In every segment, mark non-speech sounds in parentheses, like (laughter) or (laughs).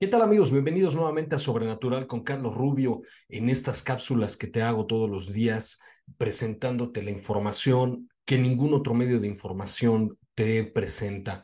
¿Qué tal amigos? Bienvenidos nuevamente a Sobrenatural con Carlos Rubio en estas cápsulas que te hago todos los días presentándote la información que ningún otro medio de información te presenta.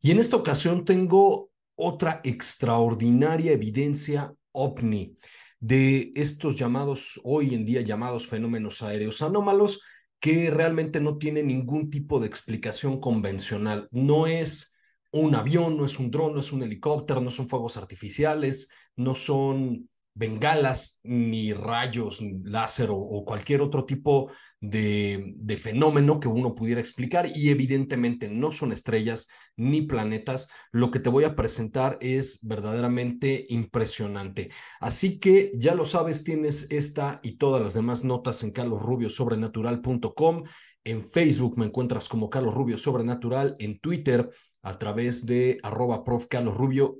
Y en esta ocasión tengo otra extraordinaria evidencia ovni de estos llamados, hoy en día llamados fenómenos aéreos anómalos, que realmente no tienen ningún tipo de explicación convencional. No es un avión, no es un dron, no es un helicóptero, no son fuegos artificiales, no son bengalas, ni rayos, láser o, cualquier otro tipo de, de, fenómeno que uno pudiera explicar. Y evidentemente no son estrellas ni planetas. Lo que te voy a presentar es verdaderamente impresionante. Así que ya lo sabes, tienes esta y todas las demás notas en carlosrubiosobrenatural.com. En Facebook me encuentras como Carlos Rubio Sobrenatural, en Twitter a través de arroba prof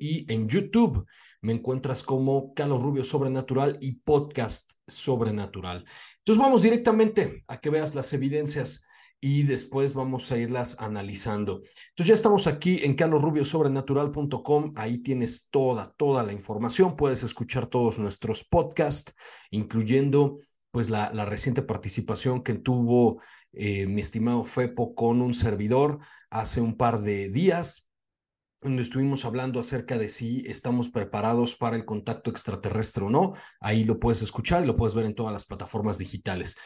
y en YouTube me encuentras como Carlos Rubio Sobrenatural y podcast Sobrenatural. Entonces vamos directamente a que veas las evidencias y después vamos a irlas analizando. Entonces ya estamos aquí en carlosrubiosobrenatural.com, ahí tienes toda, toda la información, puedes escuchar todos nuestros podcasts, incluyendo pues la reciente participación que tuvo eh, mi estimado Fepo, con un servidor hace un par de días, donde estuvimos hablando acerca de si estamos preparados para el contacto extraterrestre o no. Ahí lo puedes escuchar y lo puedes ver en todas las plataformas digitales.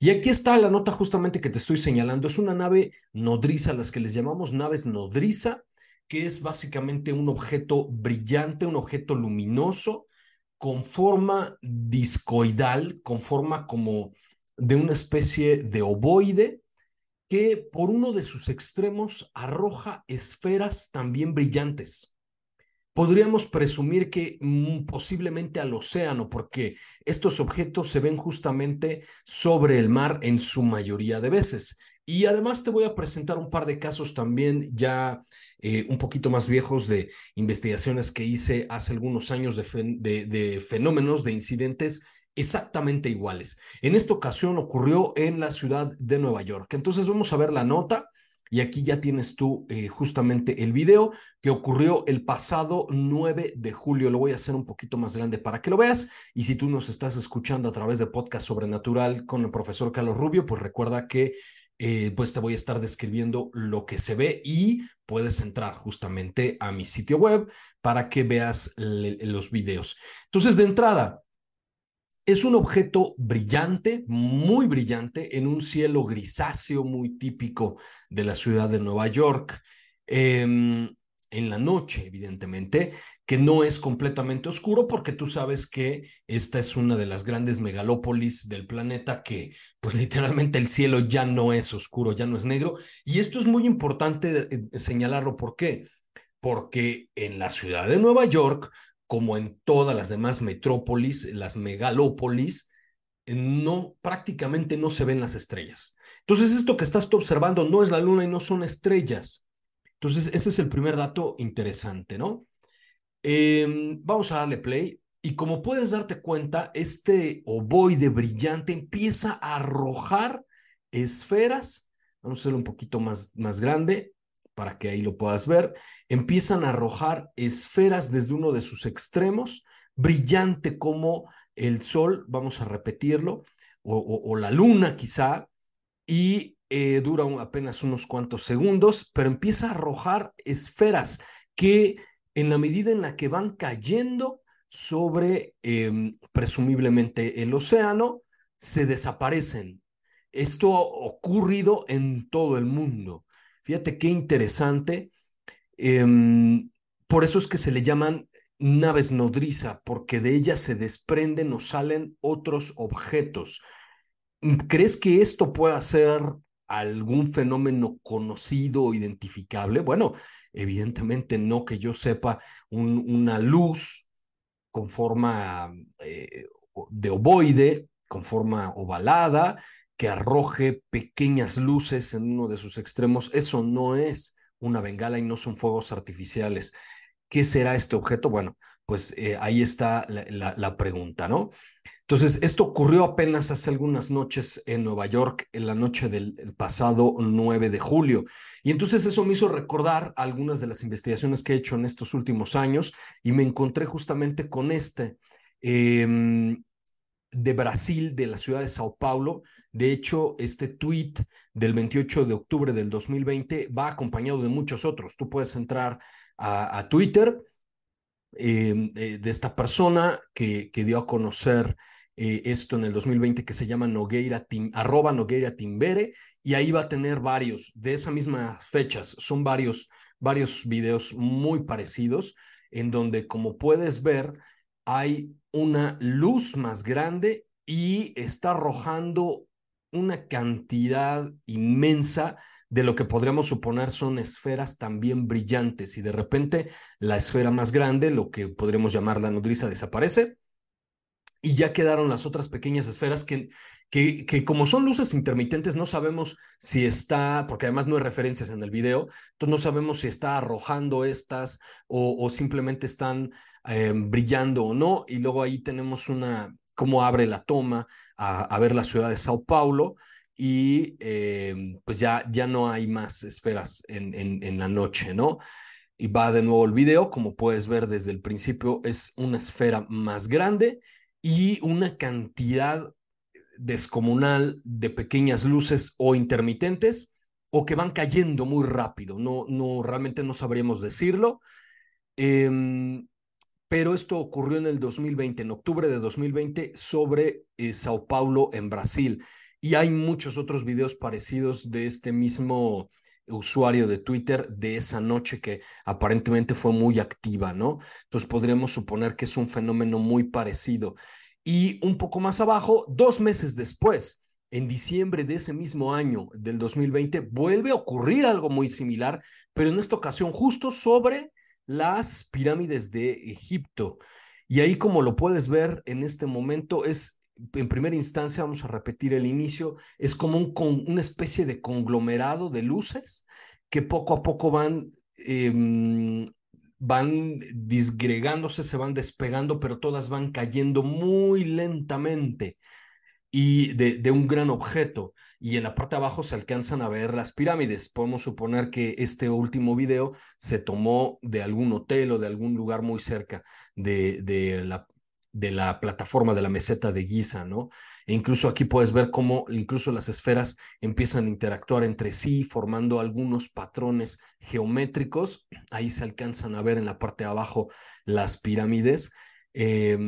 Y aquí está la nota justamente que te estoy señalando. Es una nave nodriza, las que les llamamos naves nodriza, que es básicamente un objeto brillante, un objeto luminoso, con forma discoidal, con forma como de una especie de ovoide que por uno de sus extremos arroja esferas también brillantes. Podríamos presumir que mm, posiblemente al océano, porque estos objetos se ven justamente sobre el mar en su mayoría de veces. Y además te voy a presentar un par de casos también ya eh, un poquito más viejos de investigaciones que hice hace algunos años de, de fenómenos, de incidentes exactamente iguales. En esta ocasión ocurrió en la ciudad de Nueva York. Entonces vamos a ver la nota. Y aquí ya tienes tú eh, justamente el video que ocurrió el pasado 9 de julio. Lo voy a hacer un poquito más grande para que lo veas. Y si tú nos estás escuchando a través de Podcast Sobrenatural con el profesor Carlos Rubio, pues recuerda que eh, pues te voy a estar describiendo lo que se ve y puedes entrar justamente a mi sitio web para que veas los videos. Entonces, de entrada, es un objeto brillante, muy brillante, en un cielo grisáceo muy típico de la ciudad de Nueva York. Em, en la noche, evidentemente, que no es completamente oscuro porque tú sabes que esta es una de las grandes megalópolis del planeta que pues (laughs) literalmente el cielo ya no es oscuro, ya no es negro. Y esto es muy importante eh, señalarlo. ¿Por qué? Porque en la ciudad de Nueva York como en todas las demás metrópolis, las megalópolis, no, prácticamente no se ven las estrellas. Entonces, esto que estás observando no es la luna y no son estrellas. Entonces, ese es el primer dato interesante, ¿no? Em, vamos a darle play. Y como puedes darte cuenta, este ovoide brillante empieza a arrojar esferas. Vamos a hacerlo un poquito más, más grande para que ahí lo puedas ver, empiezan a arrojar esferas desde uno de sus extremos, brillante como el sol, vamos a repetirlo, o, la luna quizá, y eh, dura apenas unos cuantos segundos, pero empieza a arrojar esferas que en la medida en la que van cayendo sobre em, presumiblemente el océano, se desaparecen. Esto ha ocurrido en todo el mundo. Fíjate qué interesante. Em, por eso es que se le llaman naves nodriza, porque de ellas se desprenden o salen otros objetos. ¿Crees que esto pueda ser algún fenómeno conocido o identificable? Bueno, evidentemente no que yo sepa una luz con forma eh, de ovoide, con forma ovalada, que arroje pequeñas luces en uno de sus extremos. Eso no es una bengala y no son fuegos artificiales. ¿Qué será este objeto? Bueno, pues eh, ahí está la, pregunta, ¿no? Entonces, esto ocurrió apenas hace algunas noches en Nueva York, en la noche del pasado 9 de julio. Y entonces eso me hizo recordar algunas de las investigaciones que he hecho en estos últimos años y me encontré justamente con este. Em, de Brasil, de la ciudad de Sao Paulo. De hecho, este tweet del 28 de octubre del 2020 va acompañado de muchos otros. Tú puedes entrar a, Twitter em, eh, de esta persona que, que, dio a conocer eh, esto en el 2020 que se llama Nogueira, arroba Nogueira Timbere, y ahí va a tener varios de esa misma fechas. Son varios, varios videos muy parecidos en donde, como puedes ver, hay una luz más grande y está arrojando una cantidad inmensa de lo que podríamos suponer son esferas también brillantes y de repente la esfera más grande, lo que podríamos llamar la nodriza, desaparece. Y ya quedaron las otras pequeñas esferas que, que, que, como son luces intermitentes no sabemos si está, porque además no hay referencias en el video, entonces no sabemos si está arrojando estas o, o simplemente están Em, brillando o no. Y luego ahí tenemos una, cómo abre la toma a, ver la ciudad de Sao Paulo y em, pues ya, ya no hay más esferas en, en, la noche, ¿no? Y va de nuevo el video, como puedes ver desde el principio, es una esfera más grande y una cantidad descomunal de pequeñas luces o intermitentes o que van cayendo muy rápido. No, no realmente no sabríamos decirlo. Em, pero esto ocurrió en el 2020, en octubre de 2020, sobre eh, Sao Paulo en Brasil. Y hay muchos otros videos parecidos de este mismo usuario de Twitter de esa noche que aparentemente fue muy activa, ¿no? Entonces podríamos suponer que es un fenómeno muy parecido. Y un poco más abajo, dos meses después, en diciembre de ese mismo año del 2020, vuelve a ocurrir algo muy similar, pero en esta ocasión justo sobre las pirámides de Egipto. Y ahí, como lo puedes ver en este momento, es, en primera instancia, vamos a repetir el inicio, es como un, una especie de conglomerado de luces que poco a poco van, em, van disgregándose, se van despegando, pero todas van cayendo muy lentamente y de, un gran objeto. Y en la parte de abajo se alcanzan a ver las pirámides. Podemos suponer que este último video se tomó de algún hotel o de algún lugar muy cerca de, de, la, de la plataforma de la meseta de Giza, ¿no? E incluso aquí puedes ver cómo incluso las esferas empiezan a interactuar entre sí, formando algunos patrones geométricos. Ahí se alcanzan a ver en la parte de abajo las pirámides. Eh,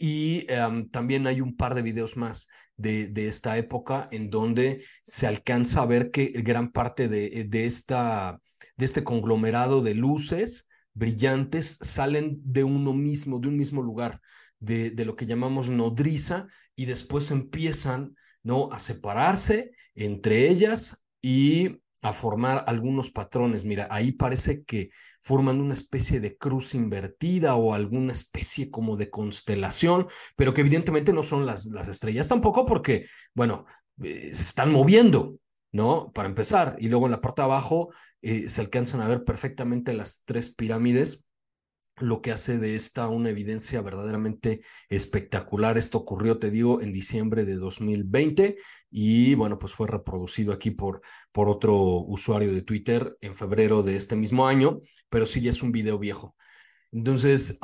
y em, también hay un par de videos más de, de, esta época en donde se alcanza a ver que gran parte de, de, esta, de este conglomerado de luces brillantes salen de uno mismo, de un mismo lugar, de, de lo que llamamos nodriza, y después empiezan ¿no? a separarse entre ellas y a formar algunos patrones. Mira, ahí parece que forman una especie de cruz invertida o alguna especie como de constelación, pero que evidentemente no son las, las estrellas tampoco porque, bueno, eh, se están moviendo, ¿no? Para empezar. Y luego en la parte de abajo eh, se alcanzan a ver perfectamente las tres pirámides lo que hace de esta una evidencia verdaderamente espectacular. Esto ocurrió, te digo, en diciembre de 2020 y bueno, pues fue reproducido aquí por, por otro usuario de Twitter en febrero de este mismo año, pero sí ya es un video viejo. Entonces,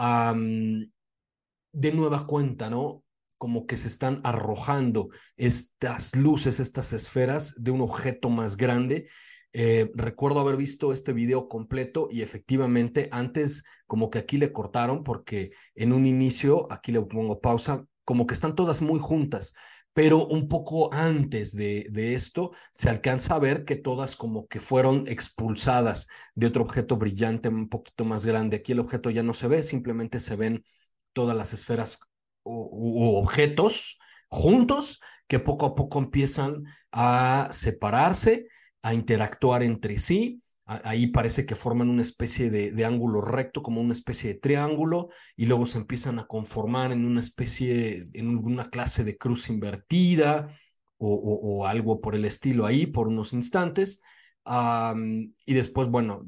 de nueva cuenta, ¿no? Como que se están arrojando estas luces, estas esferas de un objeto más grande. Eh, recuerdo haber visto este video completo y efectivamente antes como que aquí le cortaron porque en un inicio, aquí le pongo pausa, como que están todas muy juntas pero un poco antes de, esto se alcanza a ver que todas como que fueron expulsadas de otro objeto brillante un poquito más grande. Aquí el objeto ya no se ve, simplemente se ven todas las esferas u, objetos juntos que poco a poco empiezan a separarse, a interactuar entre sí ahí parece que forman una especie de, ángulo recto, como una especie de triángulo, y luego se empiezan a conformar en una especie, en una clase de cruz invertida o, algo por el estilo ahí por unos instantes. y después, bueno,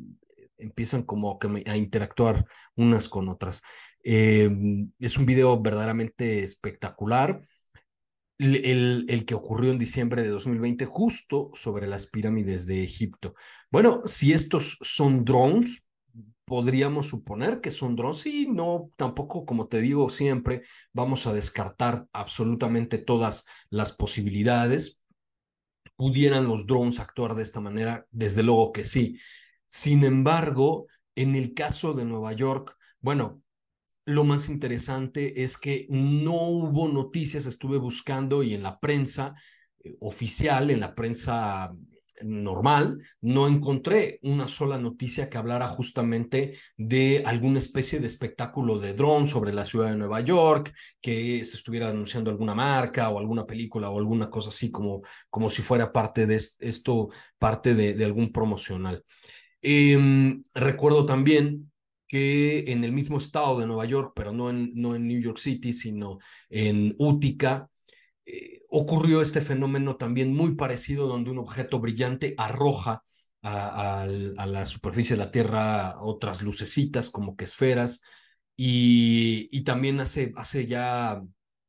empiezan como a interactuar unas con otras. Em, es un video verdaderamente espectacular el, que ocurrió en diciembre de 2020 justo sobre las pirámides de Egipto. Bueno, si estos son drones, podríamos suponer que son drones y no, tampoco, como te digo siempre, vamos a descartar absolutamente todas las posibilidades. ¿Pudieran los drones actuar de esta manera? Desde luego que sí. Sin embargo, en el caso de Nueva York, bueno, lo más interesante es que no hubo noticias, estuve buscando y en la prensa eh, oficial, en la prensa normal, no encontré una sola noticia que hablara justamente de alguna especie de espectáculo de dron sobre la ciudad de Nueva York, que se estuviera anunciando alguna marca o alguna película o alguna cosa así como, como si fuera parte de esto, parte de, algún promocional. Em, recuerdo también que en el mismo estado de Nueva York, pero no en, no en New York City, sino en Utica, eh, ocurrió este fenómeno también muy parecido donde un objeto brillante arroja a, la superficie de la Tierra otras lucecitas como que esferas y, y también hace, hace ya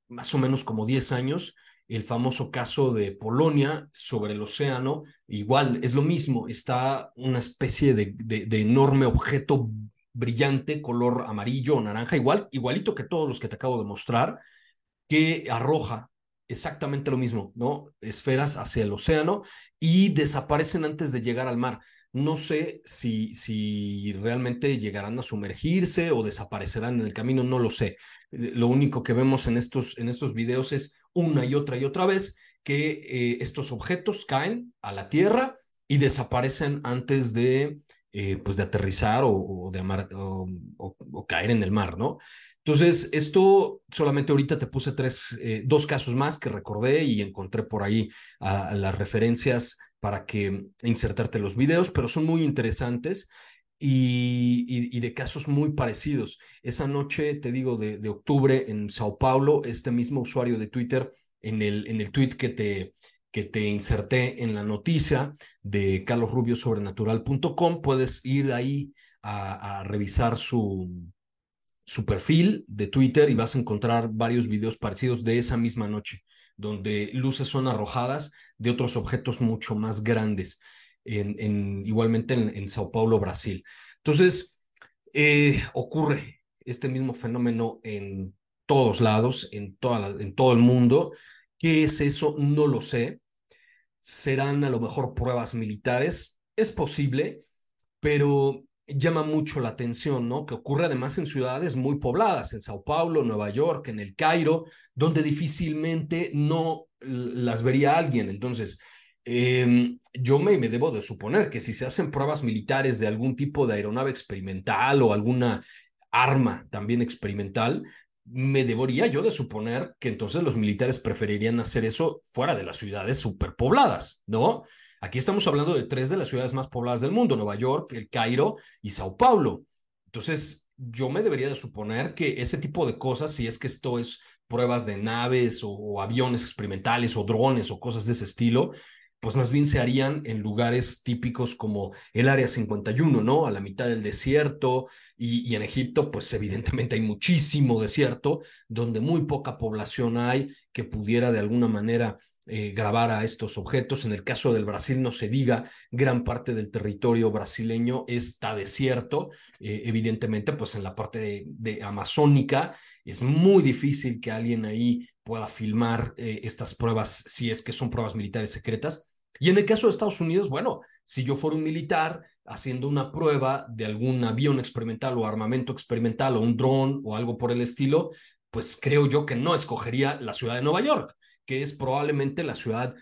más o menos como 10 años el famoso caso de Polonia sobre el océano, igual es lo mismo, está una especie de, de, de enorme objeto brillante, color amarillo o naranja, igual, igualito que todos los que te acabo de mostrar, que arroja exactamente lo mismo, ¿no? Esferas hacia el océano y desaparecen antes de llegar al mar. No sé si, si realmente llegarán a sumergirse o desaparecerán en el camino, no lo sé. Lo único que vemos en estos, en estos videos es una y otra y otra vez que eh, estos objetos caen a la tierra y desaparecen antes de eh, pues de aterrizar o, de o, caer en el mar, ¿no? Entonces, esto solamente ahorita te puse tres, eh, dos casos más que recordé y encontré por ahí las referencias para que insertarte los videos, pero son muy interesantes y, de casos muy parecidos. Esa noche, te digo, de, de, octubre en Sao Paulo, este mismo usuario de Twitter, en el, en el tweet que te, que te inserté en la noticia de carlosrubiosobrenatural.com. Puedes ir ahí a, revisar su, su perfil de Twitter y vas a encontrar varios videos parecidos de esa misma noche, donde luces son arrojadas de otros objetos mucho más grandes, en, igualmente en, Sao Paulo, Brasil. Entonces, eh, ocurre este mismo fenómeno en todos lados, en, toda en todo el mundo. ¿Qué es eso? No lo sé. Serán a lo mejor pruebas militares. Es posible, pero llama mucho la atención, ¿no? Que ocurre además en ciudades muy pobladas, en Sao Paulo, Nueva York, en el Cairo, donde difícilmente no las vería alguien. Entonces, em, yo me, me, debo de suponer que si se hacen pruebas militares de algún tipo de aeronave experimental o alguna arma también experimental, me debería yo de suponer que entonces los militares preferirían hacer eso fuera de las ciudades superpobladas, ¿no? Aquí estamos hablando de tres de las ciudades más pobladas del mundo, Nueva York, el Cairo y Sao Paulo. Entonces, yo me debería de suponer que ese tipo de cosas, si es que esto es pruebas de naves o, o aviones experimentales o drones o cosas de ese estilo, pues más bien se harían en lugares típicos como el Área 51, ¿no? A la mitad del desierto y, en Egipto, pues evidentemente hay muchísimo desierto donde muy poca población hay que pudiera de alguna manera eh, grabar a estos objetos. En el caso del Brasil, no se diga, gran parte del territorio brasileño está desierto, eh, evidentemente, pues en la parte de, amazónica Es muy difícil que alguien ahí pueda filmar eh, estas pruebas si es que son pruebas militares secretas. Y en el caso de Estados Unidos, bueno, si yo fuera un militar haciendo una prueba de algún avión experimental o armamento experimental o un dron o algo por el estilo, pues creo yo que no escogería la ciudad de Nueva York, que es probablemente la ciudad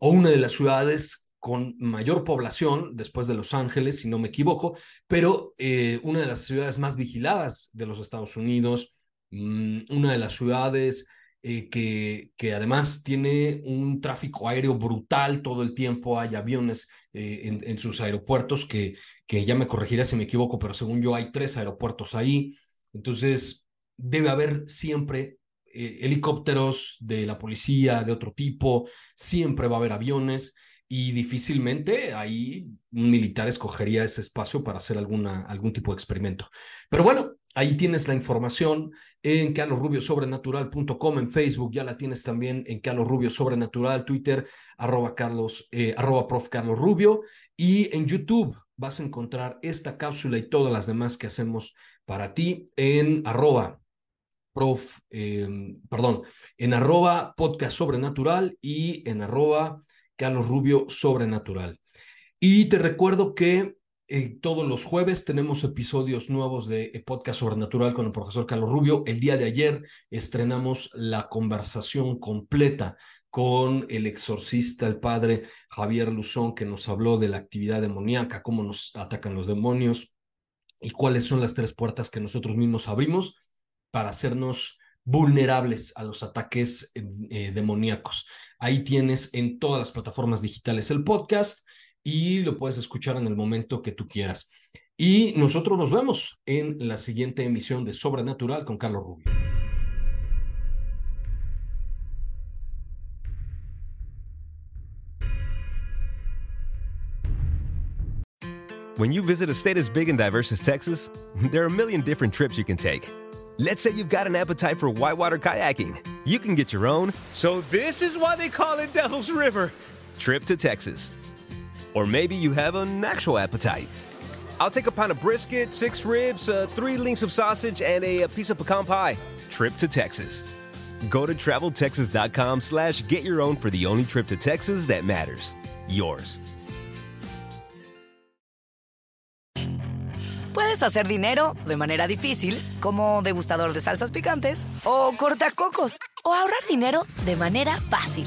o una de las ciudades con mayor población después de Los Ángeles, si no me equivoco, pero eh, una de las ciudades más vigiladas de los Estados Unidos, una de las ciudades eh, que, que además tiene un tráfico aéreo brutal todo el tiempo, hay aviones eh, en, sus aeropuertos que, que ya me corregiré si me equivoco, pero según yo hay tres aeropuertos ahí, entonces debe haber siempre helicópteros de la policía, de otro tipo, siempre va a haber aviones y difícilmente ahí un militar escogería ese espacio para hacer alguna, algún tipo de experimento. Pero bueno, ahí tienes la información en carlosrubiosobrenatural.com, en Facebook ya la tienes también en Carlos Rubio Sobrenatural, Twitter, arroba, Carlos, eh, arroba prof. Carlos Rubio, y en YouTube vas a encontrar esta cápsula y todas las demás que hacemos para ti en arroba prof, eh, perdón, en arroba y en arroba Carlos Sobrenatural. Y te recuerdo que eh, todos los jueves tenemos episodios nuevos de eh, Podcast Sobrenatural con el profesor Carlos Rubio. El día de ayer estrenamos la conversación completa con el exorcista, el padre Javier Luzón, que nos habló de la actividad demoníaca, cómo nos atacan los demonios y cuáles son las tres puertas que nosotros mismos abrimos para hacernos vulnerables a los ataques eh, demoníacos. Ahí tienes en todas las plataformas digitales el podcast y lo puedes escuchar en el momento que tú quieras. Y nosotros nos vemos en la siguiente emisión de Sobrenatural con Carlos Rubio. When you visit a state as big and diverse as Texas, there are a million different trips you can take. Let's say you've got an appetite for whitewater kayaking. You can get your own. So, this is why they call it Devil's River. Trip to Texas. Or maybe you have an actual appetite. I'll take a pound of brisket, six ribs, uh, three links of sausage, and a, a, piece of pecan pie. Trip to Texas. Go to traveltexas.com slash get your own for the only trip to Texas that matters. Yours. Puedes hacer dinero de manera difícil, como degustador de salsas picantes, o cortacocos, o ahorrar dinero de manera fácil